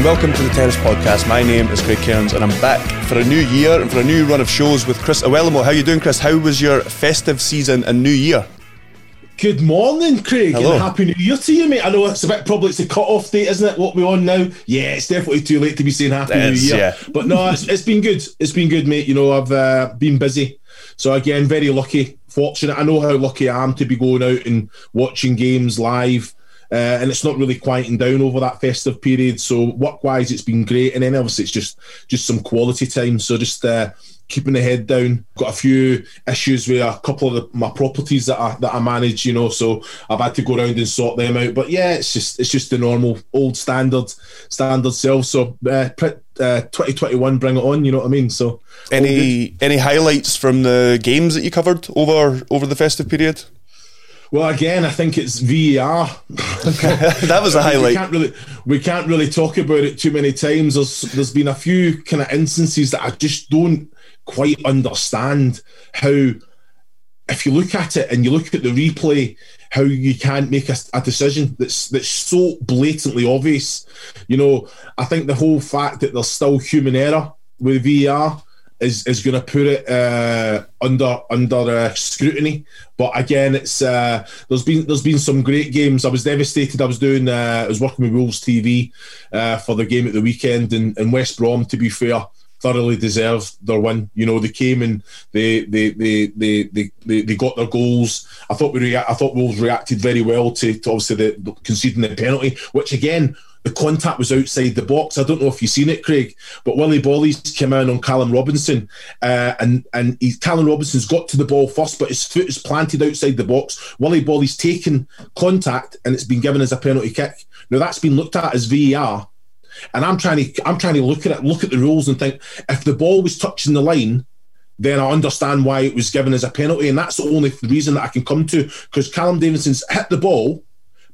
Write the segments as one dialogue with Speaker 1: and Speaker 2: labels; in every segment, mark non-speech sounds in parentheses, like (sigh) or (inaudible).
Speaker 1: And welcome to the Terrace Podcast. My name is Craig Cairns and I'm back for a new year and for a new run of shows with Chris Iwelumo. How you doing, Chris? How was your festive season and New Year?
Speaker 2: Good morning, Craig,
Speaker 1: Hello.
Speaker 2: and happy New Year to you, mate. I know it's a bit probably it's the cut-off date, isn't it? What we're on now? Yeah, it's definitely too late to be saying happy
Speaker 1: It
Speaker 2: New Year.
Speaker 1: yeah.
Speaker 2: But no, it's, it's been good. It's been good, mate. You know, I've uh, been busy, so again, very lucky, fortunate. I know how lucky I am to be going out and watching games live. Uh, and it's not really quieting down over that festive period. So work-wise, it's been great, and then obviously it's just just some quality time. So just uh, keeping the head down. Got a few issues with a couple of the, my properties that I that I manage, you know. So I've had to go around and sort them out. But yeah, it's just it's just the normal old standard standard self. So uh, uh, 2021, bring it on. You know what I mean? So.
Speaker 1: Any any highlights from the games that you covered over over the festive period?
Speaker 2: Well, again, I think it's VAR. (laughs)
Speaker 1: that was a
Speaker 2: We
Speaker 1: highlight.
Speaker 2: can't really we can't really talk about it too many times. There's there's been a few kind of instances that I just don't quite understand how if you look at it and you look at the replay, how you can't make a, a decision that's that's so blatantly obvious. You know, I think the whole fact that there's still human error with VAR is is going to put it uh, under under uh, scrutiny. But again, it's uh, there's been there's been some great games. I was devastated. I was doing uh, I was working with Wolves TV uh, for the game at the weekend, and, and West Brom. To be fair, thoroughly deserved their win. You know, they came and they they they they they, they, they got their goals. I thought we rea- I thought Wolves reacted very well to, to obviously the, the conceding the penalty, which again. The contact was outside the box. I don't know if you've seen it, Craig, but Willy Boly's came in on Callum Robinson, uh, and and Callum Robinson's got to the ball first, but his foot is planted outside the box. Willy Boly's taken contact, and it's been given as a penalty kick. Now that's been looked at as VAR, and I'm trying to I'm trying to look at it, look at the rules, and think if the ball was touching the line, then I understand why it was given as a penalty, and that's the only reason that I can come to because Callum Davidson's hit the ball,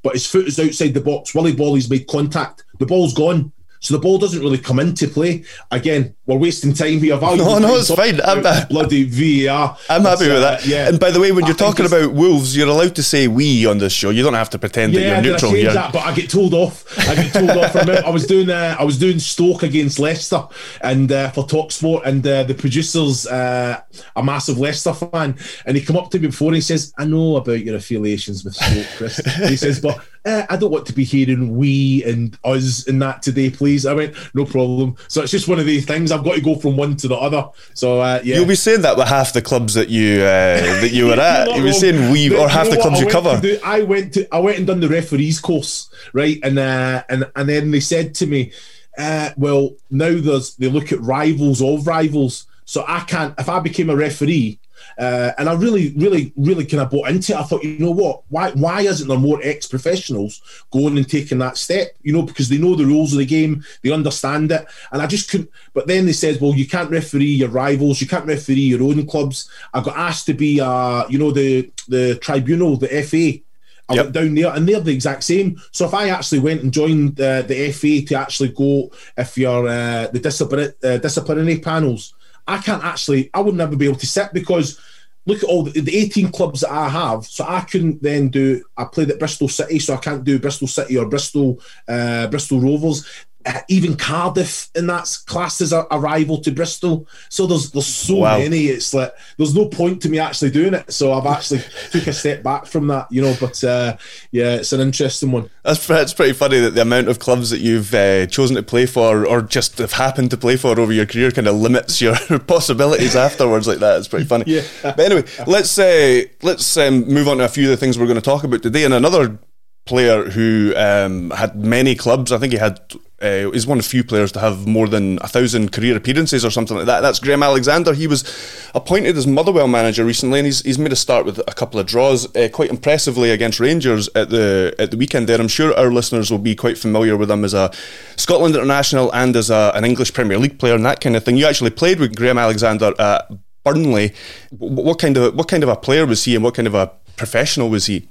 Speaker 2: but his foot is outside the box. Willy Boly's made contact. The ball's gone. So the ball doesn't really come into play. Again, we're wasting time here. Valuable (laughs)
Speaker 1: No, no, it's fine. I'm-
Speaker 2: bloody VAR.
Speaker 1: I'm happy
Speaker 2: It's,
Speaker 1: with
Speaker 2: uh,
Speaker 1: that.
Speaker 2: Yeah.
Speaker 1: And by the way, when
Speaker 2: I
Speaker 1: you're talking about Wolves, you're allowed to say we on this show. You don't have to pretend
Speaker 2: yeah,
Speaker 1: that you're neutral
Speaker 2: I change
Speaker 1: here.
Speaker 2: that? But I get told off. I get told off. I, I was doing uh, I was doing Stoke against Leicester and uh, for Talksport, and uh, the producers uh, a massive Leicester fan, and he come up to me before and he says, "I know about your affiliations with Stoke, Chris." he says, "But uh, I don't want to be hearing we and us and that today, please." I went, "No problem." So it's just one of these things. I've got to go from one to the other. So uh, yeah,
Speaker 1: You'll be saying that with half the clubs that you uh, (laughs) that you were at. You'll be saying we or
Speaker 2: you
Speaker 1: half
Speaker 2: know
Speaker 1: the clubs you cover.
Speaker 2: do- I went to I went and done the referees course, right? And uh, and and then they said to me, uh, "Well, now there's they look at rivals of rivals, so I can't if I became a referee." Uh, and I really, really, really kind of bought into it. I thought, you know what? Why, why isn't there more ex-professionals going and taking that step? You know, because they know the rules of the game, they understand it, and I just couldn't. But then they said, well, you can't referee your rivals, you can't referee your own clubs. I got asked to be, uh, you know, the the tribunal, the FA. I
Speaker 1: Yep.
Speaker 2: went down there, and they're the exact same. So if I actually went and joined uh, the FA to actually go, if you're uh, the disciplinary, uh, disciplinary panels, I can't actually, I would never be able to sit because look at all the, the 18 clubs that I have. So I couldn't then do, I played at Bristol City, so I can't do Bristol City or Bristol uh, Bristol Rovers. Uh, even Cardiff, and that's classed as a, a rival to Bristol. So there's there's so
Speaker 1: Wow.
Speaker 2: many. It's like there's no point to me actually doing it. So I've actually (laughs) took a step back from that, you know. But uh, yeah, it's an interesting one.
Speaker 1: That's that's pretty funny that the amount of clubs that you've uh, chosen to play for, or just have happened to play for over your career, kind of limits your (laughs) possibilities afterwards like that. It's pretty funny.
Speaker 2: Yeah.
Speaker 1: But anyway, let's uh, let's um, move on to a few of the things we're going to talk about today. And another player who um, had many clubs. I think he had. Uh, he's one of the few players to have more than a thousand career appearances or something like that. That's Graham Alexander. He was appointed as Motherwell manager recently, and he's, he's made a start with a couple of draws, uh, quite impressively against Rangers at the at the weekend. There, I'm sure our listeners will be quite familiar with him as a Scotland international and as a, an English Premier League player and that kind of thing. You actually played with Graham Alexander at Burnley. What kind of what kind of a player was he, and what kind of a professional was he?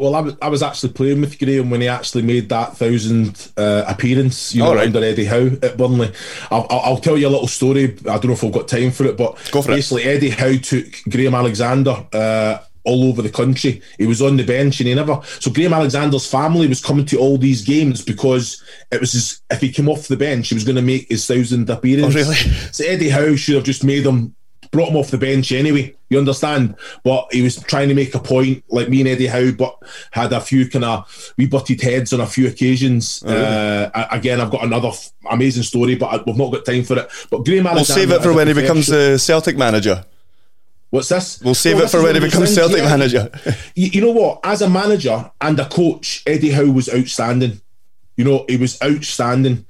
Speaker 2: Well, I was, I was actually playing with Graham when he actually made that thousand uh, appearance, you know,
Speaker 1: right.
Speaker 2: under Eddie Howe at Burnley. I'll, I'll, I'll, tell you a little story. I don't know if I've got time for it, but
Speaker 1: for
Speaker 2: basically,
Speaker 1: it.
Speaker 2: Eddie Howe took Graham Alexander. Uh, all over the country. He was on the bench and he never. So Graham Alexander's family was coming to all these games because it was his, if he came off the bench, he was going to make his thousand appearance.
Speaker 1: Oh, really?
Speaker 2: So Eddie Howe should have just made him brought him off the bench anyway. You understand? But he was trying to make a point, like me and Eddie Howe, but had a few kind of we butted heads on a few occasions. Oh, uh, again, I've got another f- amazing story, but I, we've not got time for it. But Graham Alexander,
Speaker 1: we'll save it for when he becomes the Celtic manager.
Speaker 2: What's this?
Speaker 1: We'll save it for when he becomes Celtic yeah. manager. (laughs)
Speaker 2: you, you know what? As a manager and a coach, Eddie Howe was outstanding. You know, he was outstanding.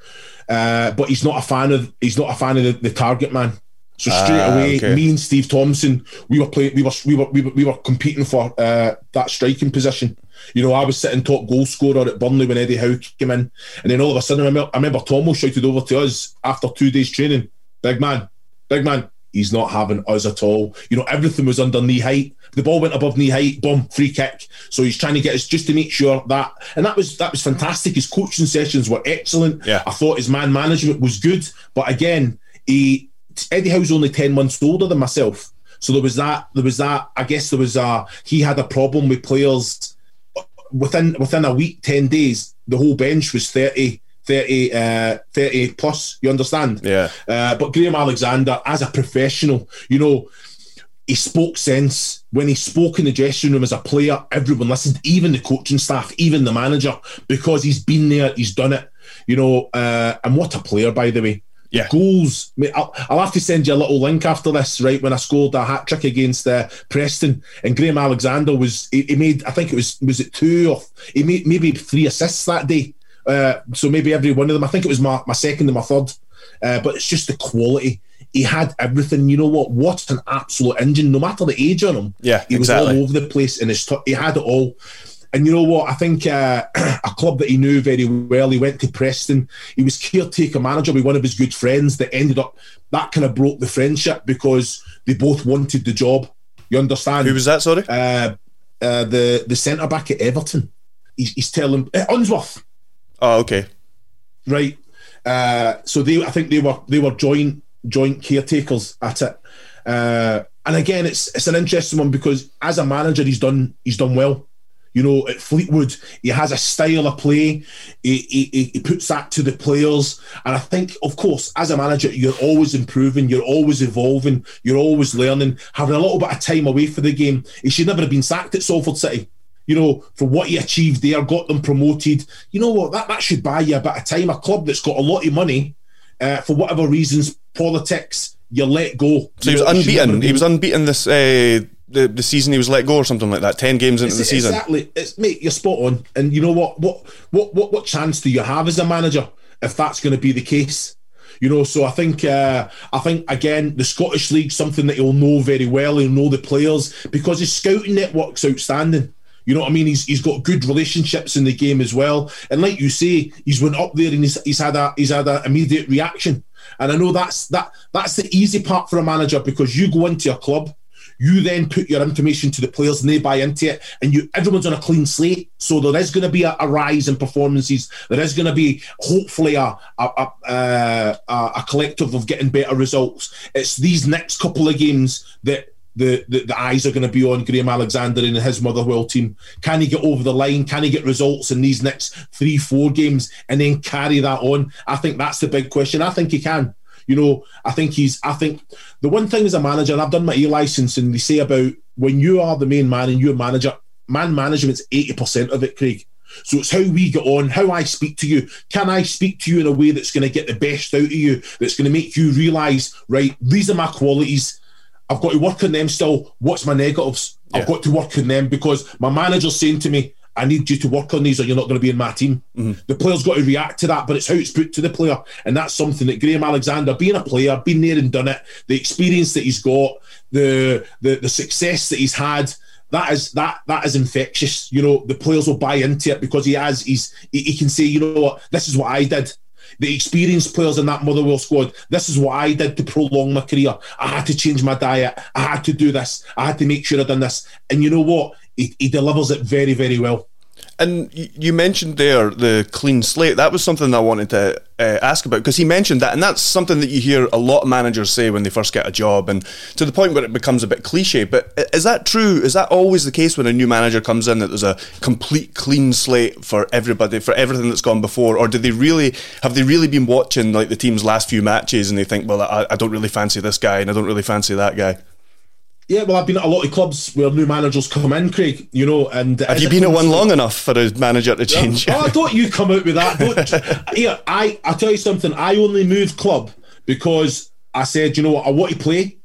Speaker 2: Uh, but he's not a fan of he's not a fan of the, the target man. So straight ah, away, okay. me and Steve Thompson, we were playing, we were, we were, we were, we were competing for uh, that striking position. You know, I was sitting top goal scorer at Burnley when Eddie Howe came in, and then all of a sudden, I remember, I remember Tomo shouted over to us after two days training, "Big man, big man, he's not having us at all." You know, everything was under knee height. The ball went above knee height, boom, free kick. So he's trying to get us just to make sure that, and that was that was fantastic. His coaching sessions were excellent.
Speaker 1: Yeah.
Speaker 2: I thought his man management was good, but again, he Eddie Howe's only ten months older than myself, so there was that. There was that. I guess there was a. He had a problem with players within within a week, ten days. The whole bench was 30, 30, uh, 30 plus. You understand?
Speaker 1: Yeah.
Speaker 2: Uh, but Graham Alexander, as a professional, you know, he spoke sense. When he spoke in the dressing room as a player, everyone listened, even the coaching staff, even the manager, because he's been there, he's done it. You know, uh, and what a player, by the way
Speaker 1: yeah.
Speaker 2: goals. I'll, I'll, have to send you a little link after this, right? When I scored a hat trick against uh, Preston, and Graham Alexander was he, he, made I think it was was it two or he made maybe three assists that day. Uh, so maybe every one of them. I think it was my, my second and my third. Uh, but it's just the quality. He had everything. You know what? What an absolute engine. No matter the age on him,
Speaker 1: yeah,
Speaker 2: he
Speaker 1: exactly.
Speaker 2: was all over the place, and his t- he had it all. And you know what? I think uh, (clears throat) a club that he knew very well. He went to Preston. He was caretaker manager with one of his good friends. That ended up that kind of broke the friendship because they both wanted the job. You understand?
Speaker 1: Who was that? Sorry,
Speaker 2: uh, uh, the the centre back at Everton. He's, he's telling uh, Unsworth.
Speaker 1: Oh, okay.
Speaker 2: Right. Uh, so they, I think they were they were joint joint caretakers at it. Uh, and again, it's it's an interesting one because as a manager, he's done he's done well. You know, at Fleetwood, he has a style of play. He, he, he puts that to the players. And I think, of course, as a manager, you're always improving, you're always evolving, you're always learning, having a little bit of time away for the game. He should never have been sacked at Salford City. You know, for what he achieved there, got them promoted. You know what? That, that should buy you a bit of time. A club that's got a lot of money, uh, for whatever reasons, politics, you let go.
Speaker 1: So he was unbeaten. He was unbeaten this. Uh the, the season he was let go or something like that. Ten games into
Speaker 2: it's,
Speaker 1: the season.
Speaker 2: Exactly. It's mate, you're spot on. And you know what? What what what what chance do you have as a manager if that's going to be the case? You know, so I think uh, I think again the Scottish League something that he'll know very well. He'll know the players because his scouting network's outstanding. You know what I mean? He's he's got good relationships in the game as well. And like you say, he's went up there and he's, he's had a he's had an immediate reaction. And I know that's that that's the easy part for a manager because you go into a club you then put your information to the players and they buy into it, and you everyone's on a clean slate. So there is going to be a, a rise in performances. There is going to be hopefully a a, uh, a, a collective of getting better results. It's these next couple of games that the, the, the, eyes are going to be on Graham Alexander and his Motherwell team. Can he get over the line? Can he get results in these next three, four games and then carry that on? I think that's the big question. I think he can. You know, I think he's. I think the one thing as a manager, and I've done my A license, and they say about when you are the main man and you're a manager, man management's eighty percent of it, Craig. So it's how we get on, how I speak to you. Can I speak to you in a way that's going to get the best out of you? That's going to make you realise, right? These are my qualities. I've got to work on them still. What's my negatives? Yeah. I've got to work on them because my manager's saying to me, I need you to work on these or you're not going to be in my team. Mm-hmm. The player's got to react to that, but it's how it's put to the player. And that's something that Graham Alexander, being a player, been there and done it, the experience that he's got, the the, the success that he's had, that is that that is infectious. You know, the players will buy into it because he has he's he, he can say, you know what, this is what I did the experienced players in that Motherwell squad, this is what I did to prolong my career. I had to change my diet. I had to do this. I had to make sure I done this. And you know what? He, he delivers it very, very well.
Speaker 1: And you mentioned there the clean slate. That was something I wanted to uh, ask about because he mentioned that, and that's something that you hear a lot of managers say when they first get a job, and to the point where it becomes a bit cliche. But is that true? Is that always the case when a new manager comes in that there's a complete clean slate for everybody for everything that's gone before, or did they really have they really been watching like the team's last few matches and they think, well, I, I don't really fancy this guy and I don't really fancy that guy?
Speaker 2: Yeah, well, I've been at a lot of clubs where new managers come in, Craig. You know, and
Speaker 1: have you been at one long enough for a manager to change?
Speaker 2: Yeah. Oh, don't you come out with that? Don't, yeah, (laughs) I I tell you something. I only moved club because I said, you know what, I want to play.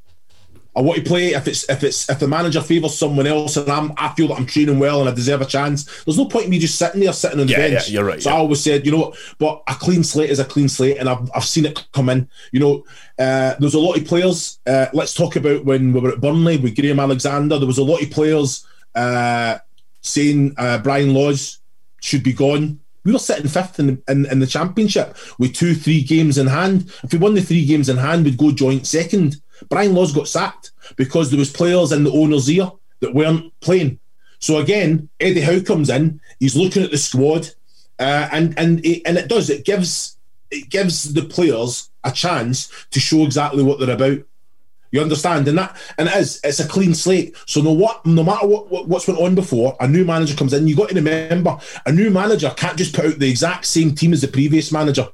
Speaker 2: I want to play if it's if it's if the manager favours someone else and I'm I feel that I'm training well and I deserve a chance. There's no point in me just sitting there sitting on the
Speaker 1: yeah,
Speaker 2: bench.
Speaker 1: Yeah, you're right.
Speaker 2: So
Speaker 1: yeah.
Speaker 2: I always said, you know but a clean slate is a clean slate, and I've, I've seen it come in. You know, uh, there's a lot of players. Uh, let's talk about when we were at Burnley with Graham Alexander. There was a lot of players uh, saying uh, Brian Laws should be gone. We were sitting fifth in, in, in the championship with two, three games in hand. If we won the three games in hand, we'd go joint second. Brian Laws got sacked because there was players in the owner's ear that weren't playing. So again, Eddie Howe comes in. He's looking at the squad, uh, and and it, and it does. It gives it gives the players a chance to show exactly what they're about. You understand, and that and it is. It's a clean slate. So no what, no matter what, what what's went on before, a new manager comes in. You got to remember, a new manager can't just put out the exact same team as the previous manager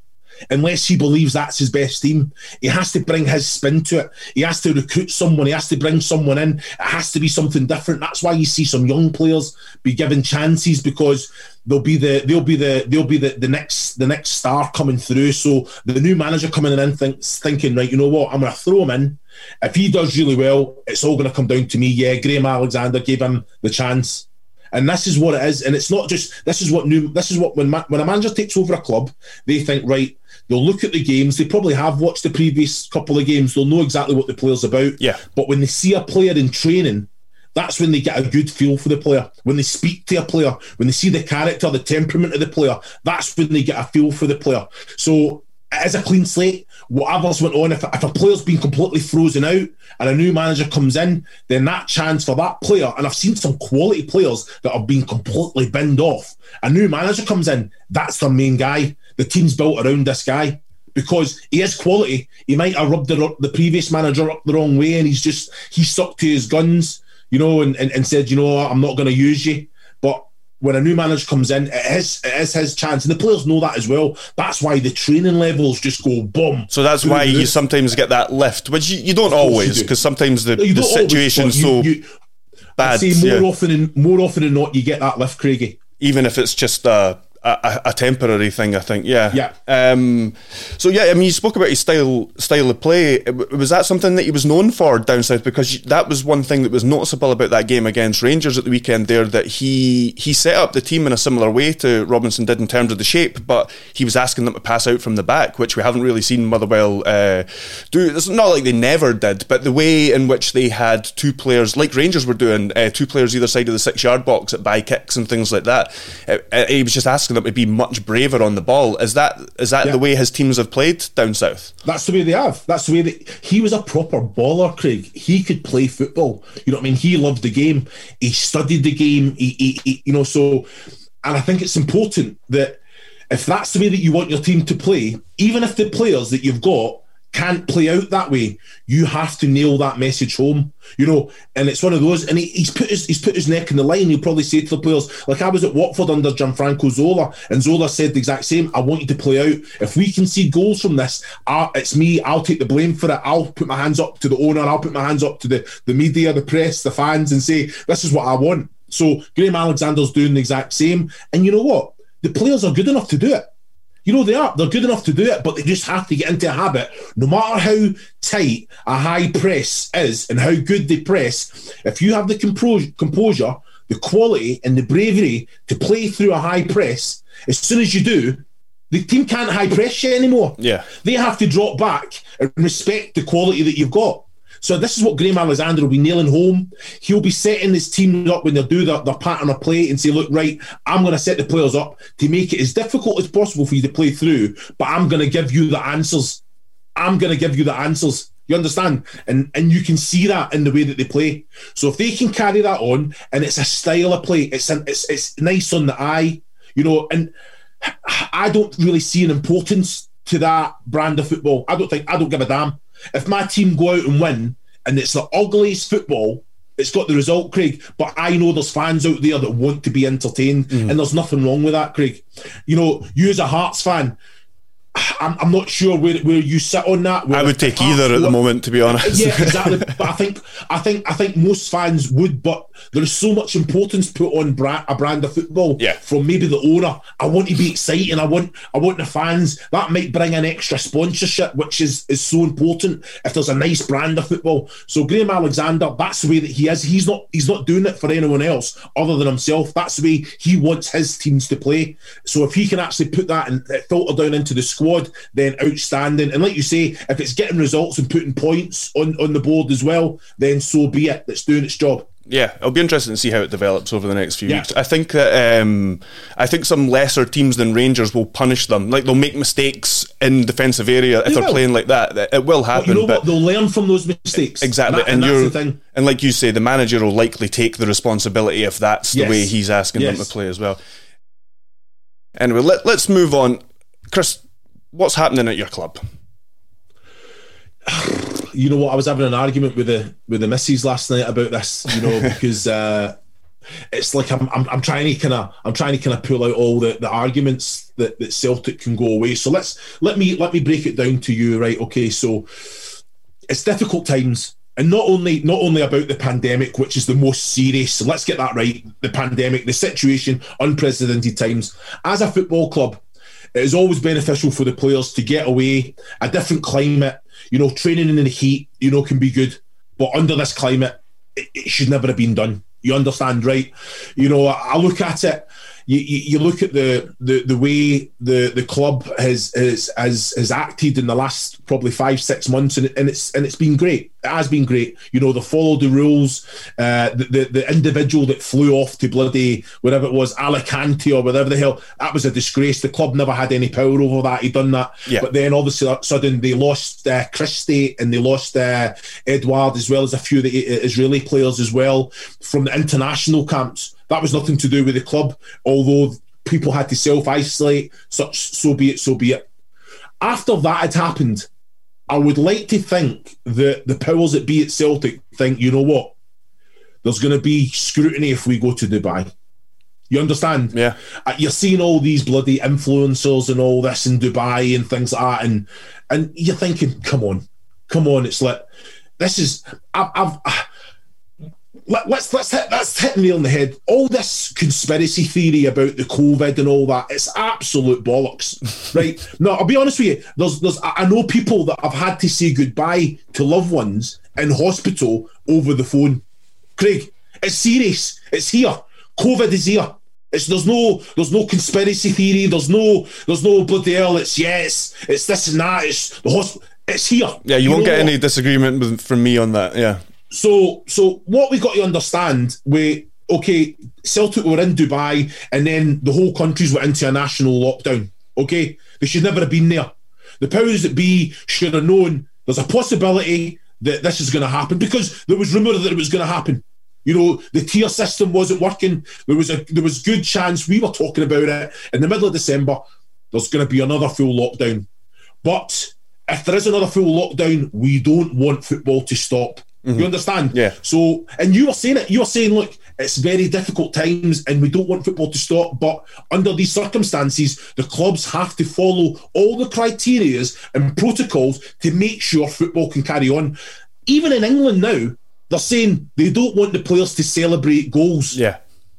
Speaker 2: unless he believes that's his best team. He has to bring his spin to it. He has to recruit someone. He has to bring someone in. It has to be something different. That's why you see some young players be given chances because they'll be the they'll be the they'll be the, the next the next star coming through. So the new manager coming in thinks thinking right, you know what, I'm going to throw him in. If he does really well, it's all going to come down to me. Yeah, Graham Alexander gave him the chance and this is what it is. And it's not just this is what new. This is what when ma- when a manager takes over a club, they think right. They'll look at the games. They probably have watched the previous couple of games. They'll know exactly what the player's about.
Speaker 1: Yeah.
Speaker 2: But when they see a player in training, that's when they get a good feel for the player. When they speak to a player, when they see the character, the temperament of the player, that's when they get a feel for the player. So it is a clean slate. Whatever's went on, if, if a player's been completely frozen out and a new manager comes in, then that chance for that player, and I've seen some quality players that have been completely binned off. A new manager comes in, that's their main guy. The team's built around this guy because he is quality. He might have rubbed the, the previous manager up the wrong way and he's just, he stuck to his guns, you know, and, and, and said, you know, I'm not going to use you. But when a new manager comes in, it is, it is his chance. And the players know that as well. That's why the training levels just go boom.
Speaker 1: So that's why you sometimes get that lift, which you, you don't always, because sometimes the, the situation's so
Speaker 2: you,
Speaker 1: bad.
Speaker 2: See, more yeah. often than more often than not, you get that lift, Craigie.
Speaker 1: Even if it's just a a, a, temporary thing, I think. Yeah.
Speaker 2: Yeah.
Speaker 1: Um, so yeah, I mean, you spoke about his style style of play. Was that something that he was known for down south? Because that was one thing that was noticeable about that game against Rangers at the weekend. There, that he he set up the team in a similar way to Robinson did in terms of the shape, but he was asking them to pass out from the back, which we haven't really seen Motherwell uh, do. It's not like they never did, but the way in which they had two players, like Rangers were doing, uh, two players either side of the six yard box at by kicks and things like that. Uh, uh he was just asking asking them to be much braver on the ball. Is that is that yeah. the way his teams have played down south?
Speaker 2: That's the way they have. That's the way that he was a proper baller, Craig. He could play football. You know what I mean? He loved the game. He studied the game. He, he, he you know, so and I think it's important that if that's the way that you want your team to play, even if the players that you've got can't play out that way. You have to nail that message home, you know. And it's one of those. And he, he's put his he's put his neck in the line. He'll probably say to the players, like I was at Watford under Gianfranco Zola, and Zola said the exact same. I want you to play out. If we can see goals from this, I, it's me. I'll take the blame for it. I'll put my hands up to the owner. I'll put my hands up to the the media, the press, the fans, and say this is what I want. So Graham Alexander's doing the exact same. And you know what? The players are good enough to do it. You know, they are. They're good enough to do it, but they just have to get into a habit. No matter how tight a high press is and how good they press, if you have the composure, the quality and the bravery to play through a high press, as soon as you do, the team can't high press you anymore.
Speaker 1: Yeah.
Speaker 2: They have to drop back and respect the quality that you've got. So this is what Graham Alexander will be nailing home. He'll be setting his team up when they do their, their pattern of play and say, look, right, I'm going to set the players up to make it as difficult as possible for you to play through, but I'm going to give you the answers. I'm going to give you the answers. You understand? And and you can see that in the way that they play. So if they can carry that on and it's a style of play, it's an, it's it's nice on the eye, you know, and I don't really see an importance to that brand of football. I don't think I don't give a damn. If my team go out and win and it's the ugliest football, it's got the result, Craig. But I know there's fans out there that want to be entertained, mm. and there's nothing wrong with that, Craig. You know, you as a Hearts fan, I'm, I'm not sure where, where you sit on that.
Speaker 1: I would take either at the moment, to be honest.
Speaker 2: Yeah, exactly. (laughs) but I think I think I think most fans would, but there is so much importance put on brand, a brand of football
Speaker 1: yeah.
Speaker 2: from maybe the owner. I want to be exciting. I want I want the fans. That might bring in extra sponsorship, which is is so important if there's a nice brand of football. So Graham Alexander, that's the way that he is. He's not he's not doing it for anyone else other than himself. That's the way he wants his teams to play. So if he can actually put that and uh, filter down into the squad, then outstanding. And like you say, if it's getting results and putting points on, on the board as well, then so be it. That's doing its job.
Speaker 1: Yeah, it'll be interesting to see how it develops over the next few yeah. weeks. I think that um, I think some lesser teams than Rangers will punish them. Like they'll make mistakes in defensive area if they are playing like that. It will happen. But
Speaker 2: you know but what? They'll learn from those mistakes.
Speaker 1: Exactly, and, that, and, and, and like you say, the manager will likely take the responsibility if that's yes. the way he's asking yes. them to play as well. Anyway, let, let's move on, Chris what's happening at your club? (sighs) (sighs) (sighs)
Speaker 2: You know what? I was having an argument with the with the missus last night about this. You know, (laughs) because uh, it's like I'm, I'm, I'm trying to kind of I'm trying to kind of pull out all the, the arguments that, that Celtic can go away. So let's let me let me break it down to you, right? Okay, so it's difficult times and not only not only about the pandemic, which is the most serious. So let's get that right. The pandemic, the situation, unprecedented times. As a football club, it is always beneficial for the players to get away, a different climate. You know, training in the heat, you know, can be good, but under this climate, it, it should never have been done. You understand, right? You know, I look at it you, you, you, look at the, the, the way the, the club has, has has has acted in the last probably five six months, and, and it's and it's been great. It has been great. You know, they followed the rules. Uh, the, the, the individual that flew off to bloody whatever it was Alicante or whatever the hell that was a disgrace. The club never had any power over that. He done that,
Speaker 1: yeah.
Speaker 2: but then all of a sudden they lost uh, Christie and they lost uh, Edouard as well as a few of the Israeli players as well from the international camps that was nothing to do with the club, although people had to self isolate. Such so be it, so be it. After that had happened, I would like to think that the powers that be at Celtic think, you know what, there's going to be scrutiny if we go to Dubai. You understand?
Speaker 1: Yeah.
Speaker 2: Uh, you're seeing all these bloody influencers and all this in Dubai and things like that, and and you're thinking, come on, come on, it's like this is I've, I've let, us let's hit let's hit nail on the head. All this conspiracy theory about the COVID and all that, it's absolute bollocks, (laughs) right? No, I'll be honest with you. There's there's I know people that have had to say goodbye to loved ones in hospital over the phone. Craig, it's serious. It's here. COVID is here. It's there's no there's no conspiracy theory. There's no there's no bloody hell. It's yes. It's this and that. It's the hospital. It's here.
Speaker 1: Yeah, you, you won't get what? any disagreement with, from me on that. Yeah.
Speaker 2: So, so what we got to understand, we okay, Celtic were in Dubai, and then the whole countries were into a national lockdown. Okay, they should never have been there. The powers that be should have known there's a possibility that this is going to happen because there was rumor that it was going to happen. You know, the tier system wasn't working. There was a there was good chance we were talking about it in the middle of December. There's going to be another full lockdown, but if there is another full lockdown, we don't want football to stop. Mm-hmm. You understand?
Speaker 1: Yeah.
Speaker 2: So, and you were saying it. You were saying, look, it's very difficult times, and we don't want football to stop. But under these circumstances, the clubs have to follow all the criterias and protocols to make sure football can carry on. Even in England now, they're saying they don't want the players to celebrate goals.
Speaker 1: Yeah.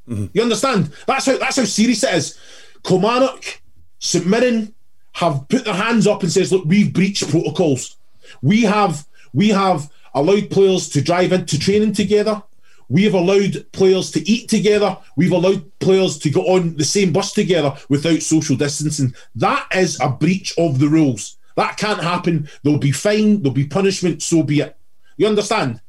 Speaker 2: Mm-hmm. You understand? That's how that's how serious it is. Kilmarnock, St Mirren have put their hands up and says, look, we've breached protocols. We have we have allowed players to drive into training together. We have allowed players to eat together. We've allowed players to go on the same bus together without social distancing. That is a breach of the rules. That can't happen. There'll be fine, there'll be punishment, so be it. You understand?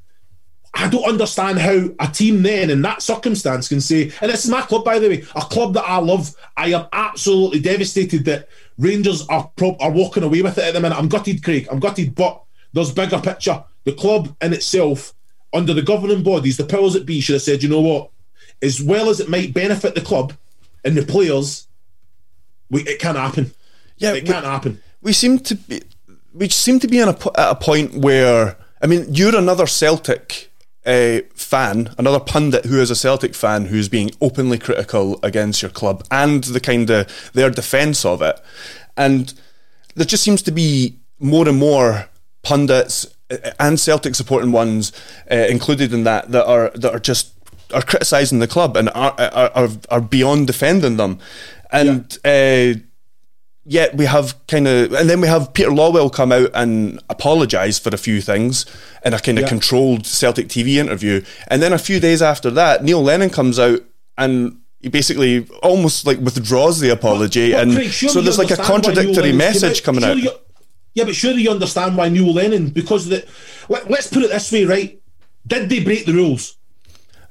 Speaker 2: I don't understand how a team then in that circumstance can say, and this is my club, by the way, a club that I love. I am absolutely devastated that Rangers are are walking away with it at the minute. I'm gutted, Craig. I'm gutted, but there's bigger picture. The club in itself, under the governing bodies, the powers that be, should have said, you know what? As well as it might benefit the club and the players, we, it can't happen. Yeah, it can't happen.
Speaker 1: We seem to be, we seem to be a, at a point where, I mean, you're another Celtic a fan, another pundit who is a Celtic fan who's being openly critical against your club and the kind of their defence of it. And there just seems to be more and more pundits and Celtic supporting ones uh, included in that that are that are just are criticising the club and are, are are, are beyond defending them. And yeah. uh, yet we have kind of, and then we have Peter Lawwell come out and apologise for a few things in a kind of yeah. controlled Celtic TV interview, and then a few days after that, Neil Lennon comes out and he basically almost like withdraws the apology, but, but and Craig, so there's like a contradictory message coming out.
Speaker 2: Yeah, but surely you understand why Neil Lennon because the, let, let's put it this way, right? Did they break the rules?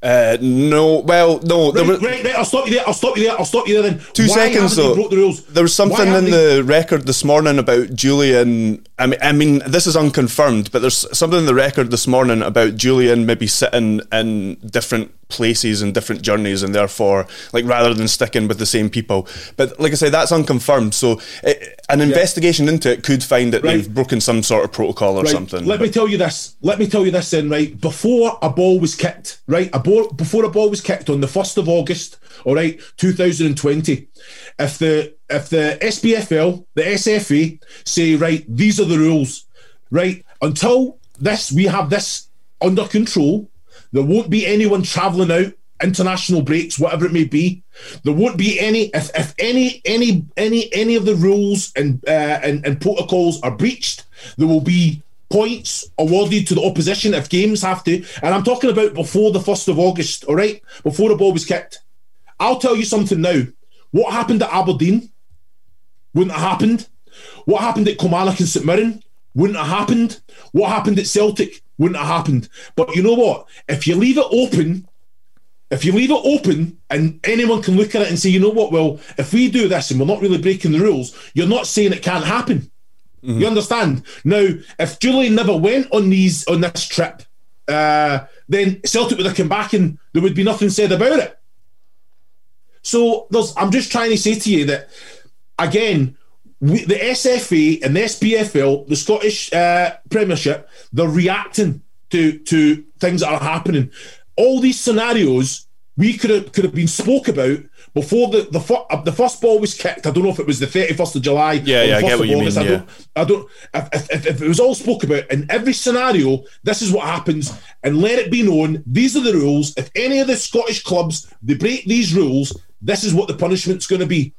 Speaker 1: Uh, no, well, no.
Speaker 2: Right, were, right, right, I'll stop you there. I'll stop you there. I'll stop you there. Then
Speaker 1: two Why seconds though.
Speaker 2: Broke the rules?
Speaker 1: There was something in they... the record this morning about Jullien. I mean, I mean, this is unconfirmed, but there's something in the record this morning about Jullien maybe sitting in different places and different journeys, and therefore, like rather than sticking with the same people. But like I say, that's unconfirmed. So it, an yeah. investigation into it could find that right. they've broken some sort of protocol or right. something.
Speaker 2: Let but. me tell you this. Let me tell you this then, right? Before a ball was kicked, right? A ball before a ball was kicked on the first of August, all right, 2020. If the if the SPFL, the SFA say, right, these are the rules, right? Until this, we have this under control there won't be anyone travelling out international breaks, whatever it may be. There won't be any if, if any any any any of the rules and, uh, and and protocols are breached. There will be points awarded to the opposition if games have to. And I'm talking about before the first of August. All right, before the ball was kicked. I'll tell you something now. What happened at Aberdeen wouldn't have happened. What happened at Kilmarnock and St Mirren wouldn't have happened. What happened at Celtic wouldn't have happened. But you know what? If you leave it open, if you leave it open and anyone can look at it and say, you know what, well, if we do this and we're not really breaking the rules, you're not saying it can't happen. Mm-hmm. You understand? Now, if Jullien never went on these on this trip, uh, then Celtic would have come back and there would be nothing said about it. So there's I'm just trying to say to you that again, we, the SFA and the SPFL, the Scottish uh, Premiership, they're reacting to to things that are happening. All these scenarios we could have could have been spoke about before the the, uh, the first ball was kicked. I don't know if it was the thirty first of July.
Speaker 1: Yeah, yeah, I get what you August. mean. I
Speaker 2: don't. I don't. If, if, if, it was all spoke about in every scenario, this is what happens, and let it be known. These are the rules. If any of the Scottish clubs they break these rules, this is what the punishment's going to be.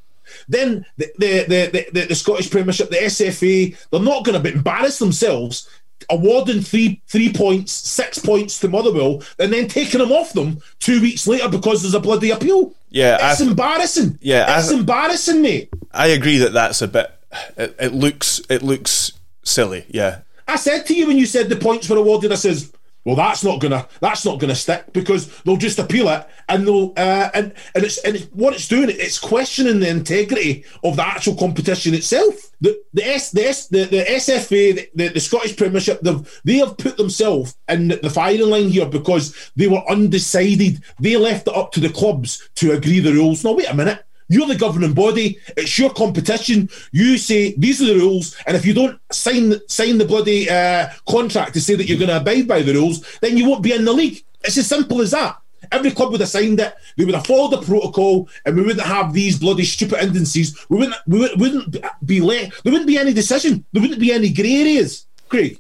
Speaker 2: Then the the, the, the, the Scottish Premiership, the SFA, they're not going to embarrass themselves awarding three three points, six points to Motherwell, and then taking them off them two weeks later because there's a bloody appeal.
Speaker 1: Yeah,
Speaker 2: it's I, embarrassing.
Speaker 1: Yeah,
Speaker 2: it's I, embarrassing, mate.
Speaker 1: I agree that that's a bit. It, it looks it looks silly. Yeah,
Speaker 2: I said to you when you said the points were awarded. I says well, that's not gonna that's not gonna stick because they'll just appeal it and they'll uh, and and it's and it's, what it's doing it's questioning the integrity of the actual competition itself. The the S the S, the, the SFA the, the, Scottish Premiership they've they have put themselves in the firing line here because they were undecided. They left it up to the clubs to agree the rules. Now wait a minute. You're the governing body. It's your competition. You say these are the rules, and if you don't sign sign the bloody uh, contract to say that you're going to abide by the rules, then you won't be in the league. It's as simple as that. Every club would have signed it. They would have followed the protocol, and we wouldn't have these bloody stupid instances. We wouldn't. We wouldn't be let. There wouldn't be any decision. There wouldn't be any grey areas. Craig.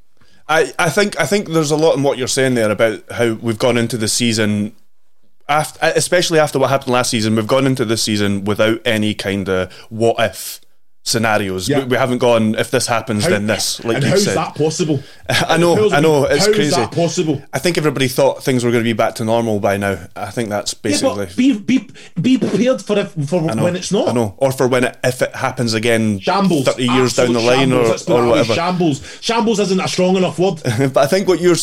Speaker 1: I, I think I think there's a lot in what you're saying there about how we've gone into the season after, especially after what happened last season, we've gone into this season without any kind of what if scenarios. Yeah. We, we, haven't gone if this happens, how, then this.
Speaker 2: Like and how's said. that possible? (laughs)
Speaker 1: I know, I know, it's
Speaker 2: how's
Speaker 1: crazy.
Speaker 2: that possible?
Speaker 1: I think everybody thought things were going to be back to normal by now. I think that's basically.
Speaker 2: Yeah, be be be prepared for it for when it's not.
Speaker 1: I know, or for when it if it happens again,
Speaker 2: shambles,
Speaker 1: thirty years down the line,
Speaker 2: shambles,
Speaker 1: or, or whatever.
Speaker 2: Shambles, shambles isn't a strong enough word. (laughs)
Speaker 1: but I think what you're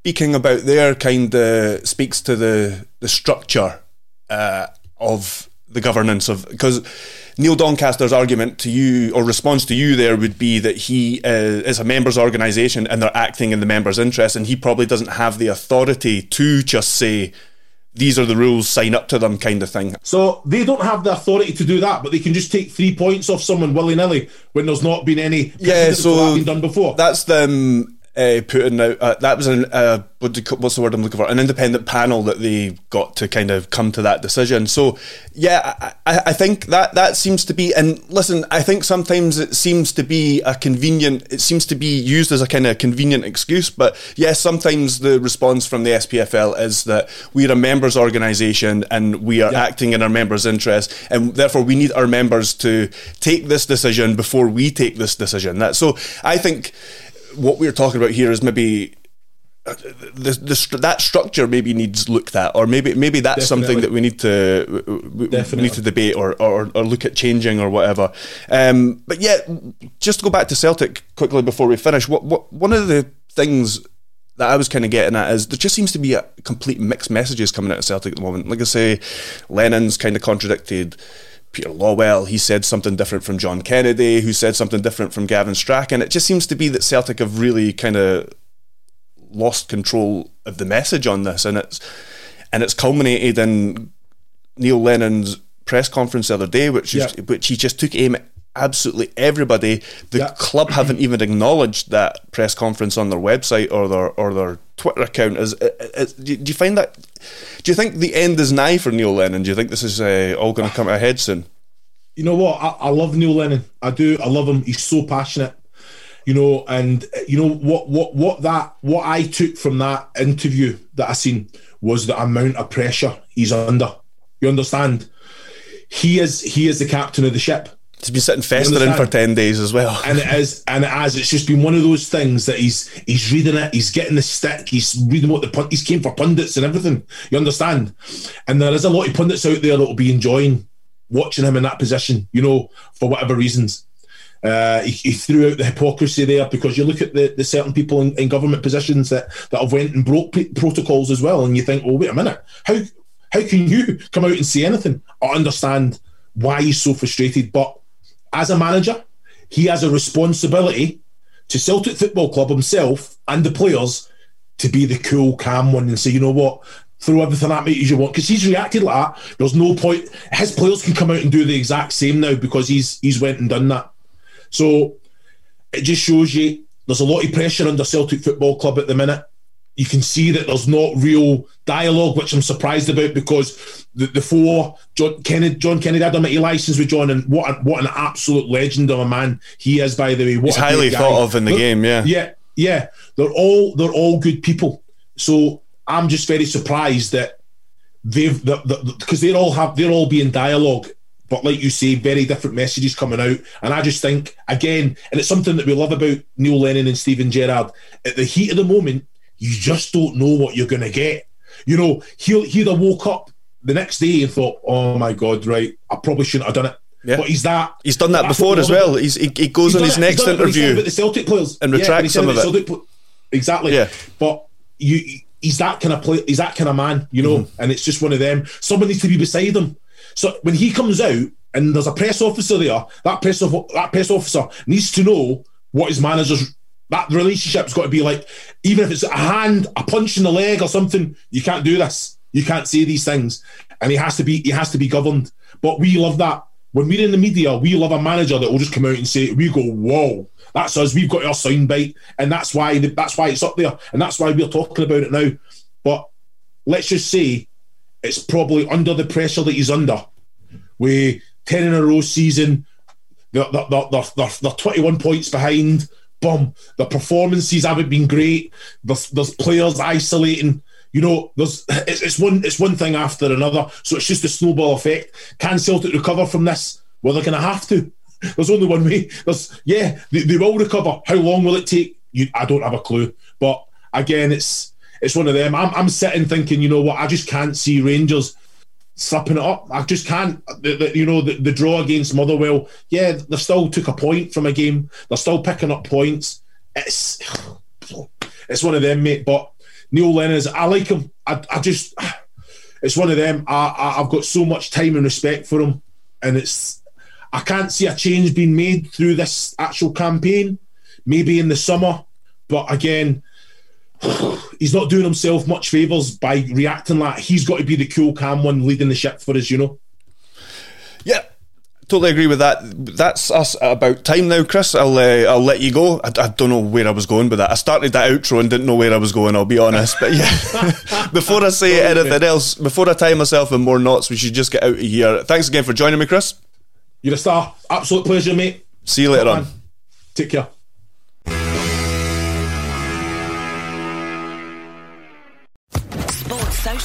Speaker 1: speaking about there kind of speaks to the the structure uh, of the governance of because Neil Doncaster's argument to you or response to you there would be that he uh, is a members' organisation and they're acting in the members' interest, and he probably doesn't have the authority to just say these are the rules, sign up to them, kind of thing.
Speaker 2: So they don't have the authority to do that, but they can just take three points off someone willy nilly when there's not been any
Speaker 1: yeah, so
Speaker 2: done before.
Speaker 1: That's them uh, putting out uh, that was an uh, what's the word I'm looking for an independent panel that they got to kind of come to that decision. So yeah, I, I think that that seems to be and listen, I think sometimes it seems to be a convenient. It seems to be used as a kind of convenient excuse, but yes, sometimes the response from the SPFL is that we're a members' organisation and we are yeah. acting in our members' interest, and therefore we need our members to take this decision before we take this decision. That so I think what we're talking about here is maybe uh, the, the, that structure maybe needs looked at, or maybe maybe that's Definitely. something that we need to we, we need to debate or, or, or look at changing or whatever. Um, but yeah, just to go back to Celtic quickly before we finish. What, what one of the things that I was kind of getting at is there just seems to be a complete mixed messages coming out of Celtic at the moment. Like I say, Lennon's kind of contradicted Peter Lawwell, he said something different from John Kennedy, who said something different from Gavin Strachan. It just seems to be that Celtic have really kind of lost control of the message on this, and it's and it's culminated in Neil Lennon's press conference the other day, which yeah. which he just took aim at absolutely everybody. The yeah. club haven't even acknowledged that press conference on their website or their or their Twitter account. Is, is, do you find that? Do you think the end is nigh for Neil Lennon? Do you think this is uh, all going to come ahead soon?
Speaker 2: You know what? I, I love Neil Lennon. I do. I love him. He's so passionate you know, and you know what what what that what I took from that interview that I seen was the amount of pressure he's under. You understand? He is he is the captain of the ship.
Speaker 1: He's been sitting festering for ten days as well,
Speaker 2: and it is, and it has. It's just been one of those things that he's he's reading it, he's getting the stick, he's reading what the he's came for pundits and everything. You understand? And there is a lot of pundits out there that will be enjoying watching him in that position. You know, for whatever reasons. Uh, he, he, threw out the hypocrisy there because you look at the, the certain people in, in government positions that, that have went and broke p- protocols as well, and you think, well, wait a minute, how how can you come out and say anything? I understand why he's so frustrated, but as a manager, he has a responsibility to Celtic Football Club himself and the players to be the cool, calm one and say, you know what, throw everything at me as you want. Because he's reacted like that. There's no point. His players can come out and do the exact same now because he's he's went and done that. So it just shows you there's a lot of pressure under Celtic Football Club at the minute you can see that there's not real dialogue, which I'm surprised about because the, the four John Kennedy, John Kennedy had a mighty license with John, and what a, what an absolute legend of a man he is. By the way, what
Speaker 1: he's highly thought of in the
Speaker 2: they're,
Speaker 1: game. Yeah,
Speaker 2: yeah, yeah. They're all they're all good people. So I'm just very surprised that they've because the, the, they all have they're all being dialogue but like you say, very different messages coming out. And I just think, again, and it's something that we love about Neil Lennon and Steven Gerrard, at the heat of the moment, you just don't know what you're going to get. You know, he'll, he'd have woke up the next day and thought, oh my God, right, I probably shouldn't have done it. Yeah. But he's that.
Speaker 1: He's done that before as well. He's, he, he goes on his it, next interview
Speaker 2: the Celtic players
Speaker 1: and retracts yeah, some of it.
Speaker 2: Exactly.
Speaker 1: Yeah.
Speaker 2: But you, he's that kind of play. He's that kind of man, you know. Mm-hmm. And it's just one of them. Someone needs to be beside him. So when he comes out and there's a press officer there, that press of, that press officer needs to know what his manager's that relationship's got to be like, even if it's a hand, a punch in the leg or something, you can't do this. You can't say these things. And he has to be he has to be governed. But we love that. When we're in the media, we love a manager that will just come out and say, we go, whoa, that's us. We've got our soundbite. And that's why that's why it's up there. And that's why we're talking about it now. But let's just say it's probably under the pressure that he's under. We 10 in a row season, they're, they're, they're, they're, they're 21 points behind boom, the performances haven't been great. There's, there's players isolating. You know, there's it's, it's one it's one thing after another. So it's just a snowball effect. Can Celtic recover from this? Well, they're going to have to. (laughs) there's only one way. There's yeah, they, they will recover. How long will it take? You, I don't have a clue. But again, it's it's one of them. I'm, I'm sitting thinking, you know what? I just can't see Rangers slapping it up. I just can't. The, the, you know, the, the draw against Motherwell, yeah, they still took a point from a game. They're still picking up points. It's (sighs) it's one of them, mate. But Neil Lennon, I like him. I, I just, (sighs) it's one of them. I, I, I've got so much time and respect for him, and it's I can't see a change being made through this actual campaign. Maybe in the summer, but again, (sighs) he's not doing himself much favours by reacting like he's got to be the cool, calm one leading the ship for us, you know.
Speaker 1: Yeah, totally agree with that. That's us about time now, Chris. I'll uh, I'll let you go. I, I, don't know where I was going with that. I started that outro and didn't know where I was going. I'll be honest, but yeah. (laughs) before I say anything else, before I tie myself in more knots, we should just get out of here. Thanks again for joining me, Chris.
Speaker 2: You're a star. Absolute pleasure, mate.
Speaker 1: See you later on.
Speaker 2: Take care.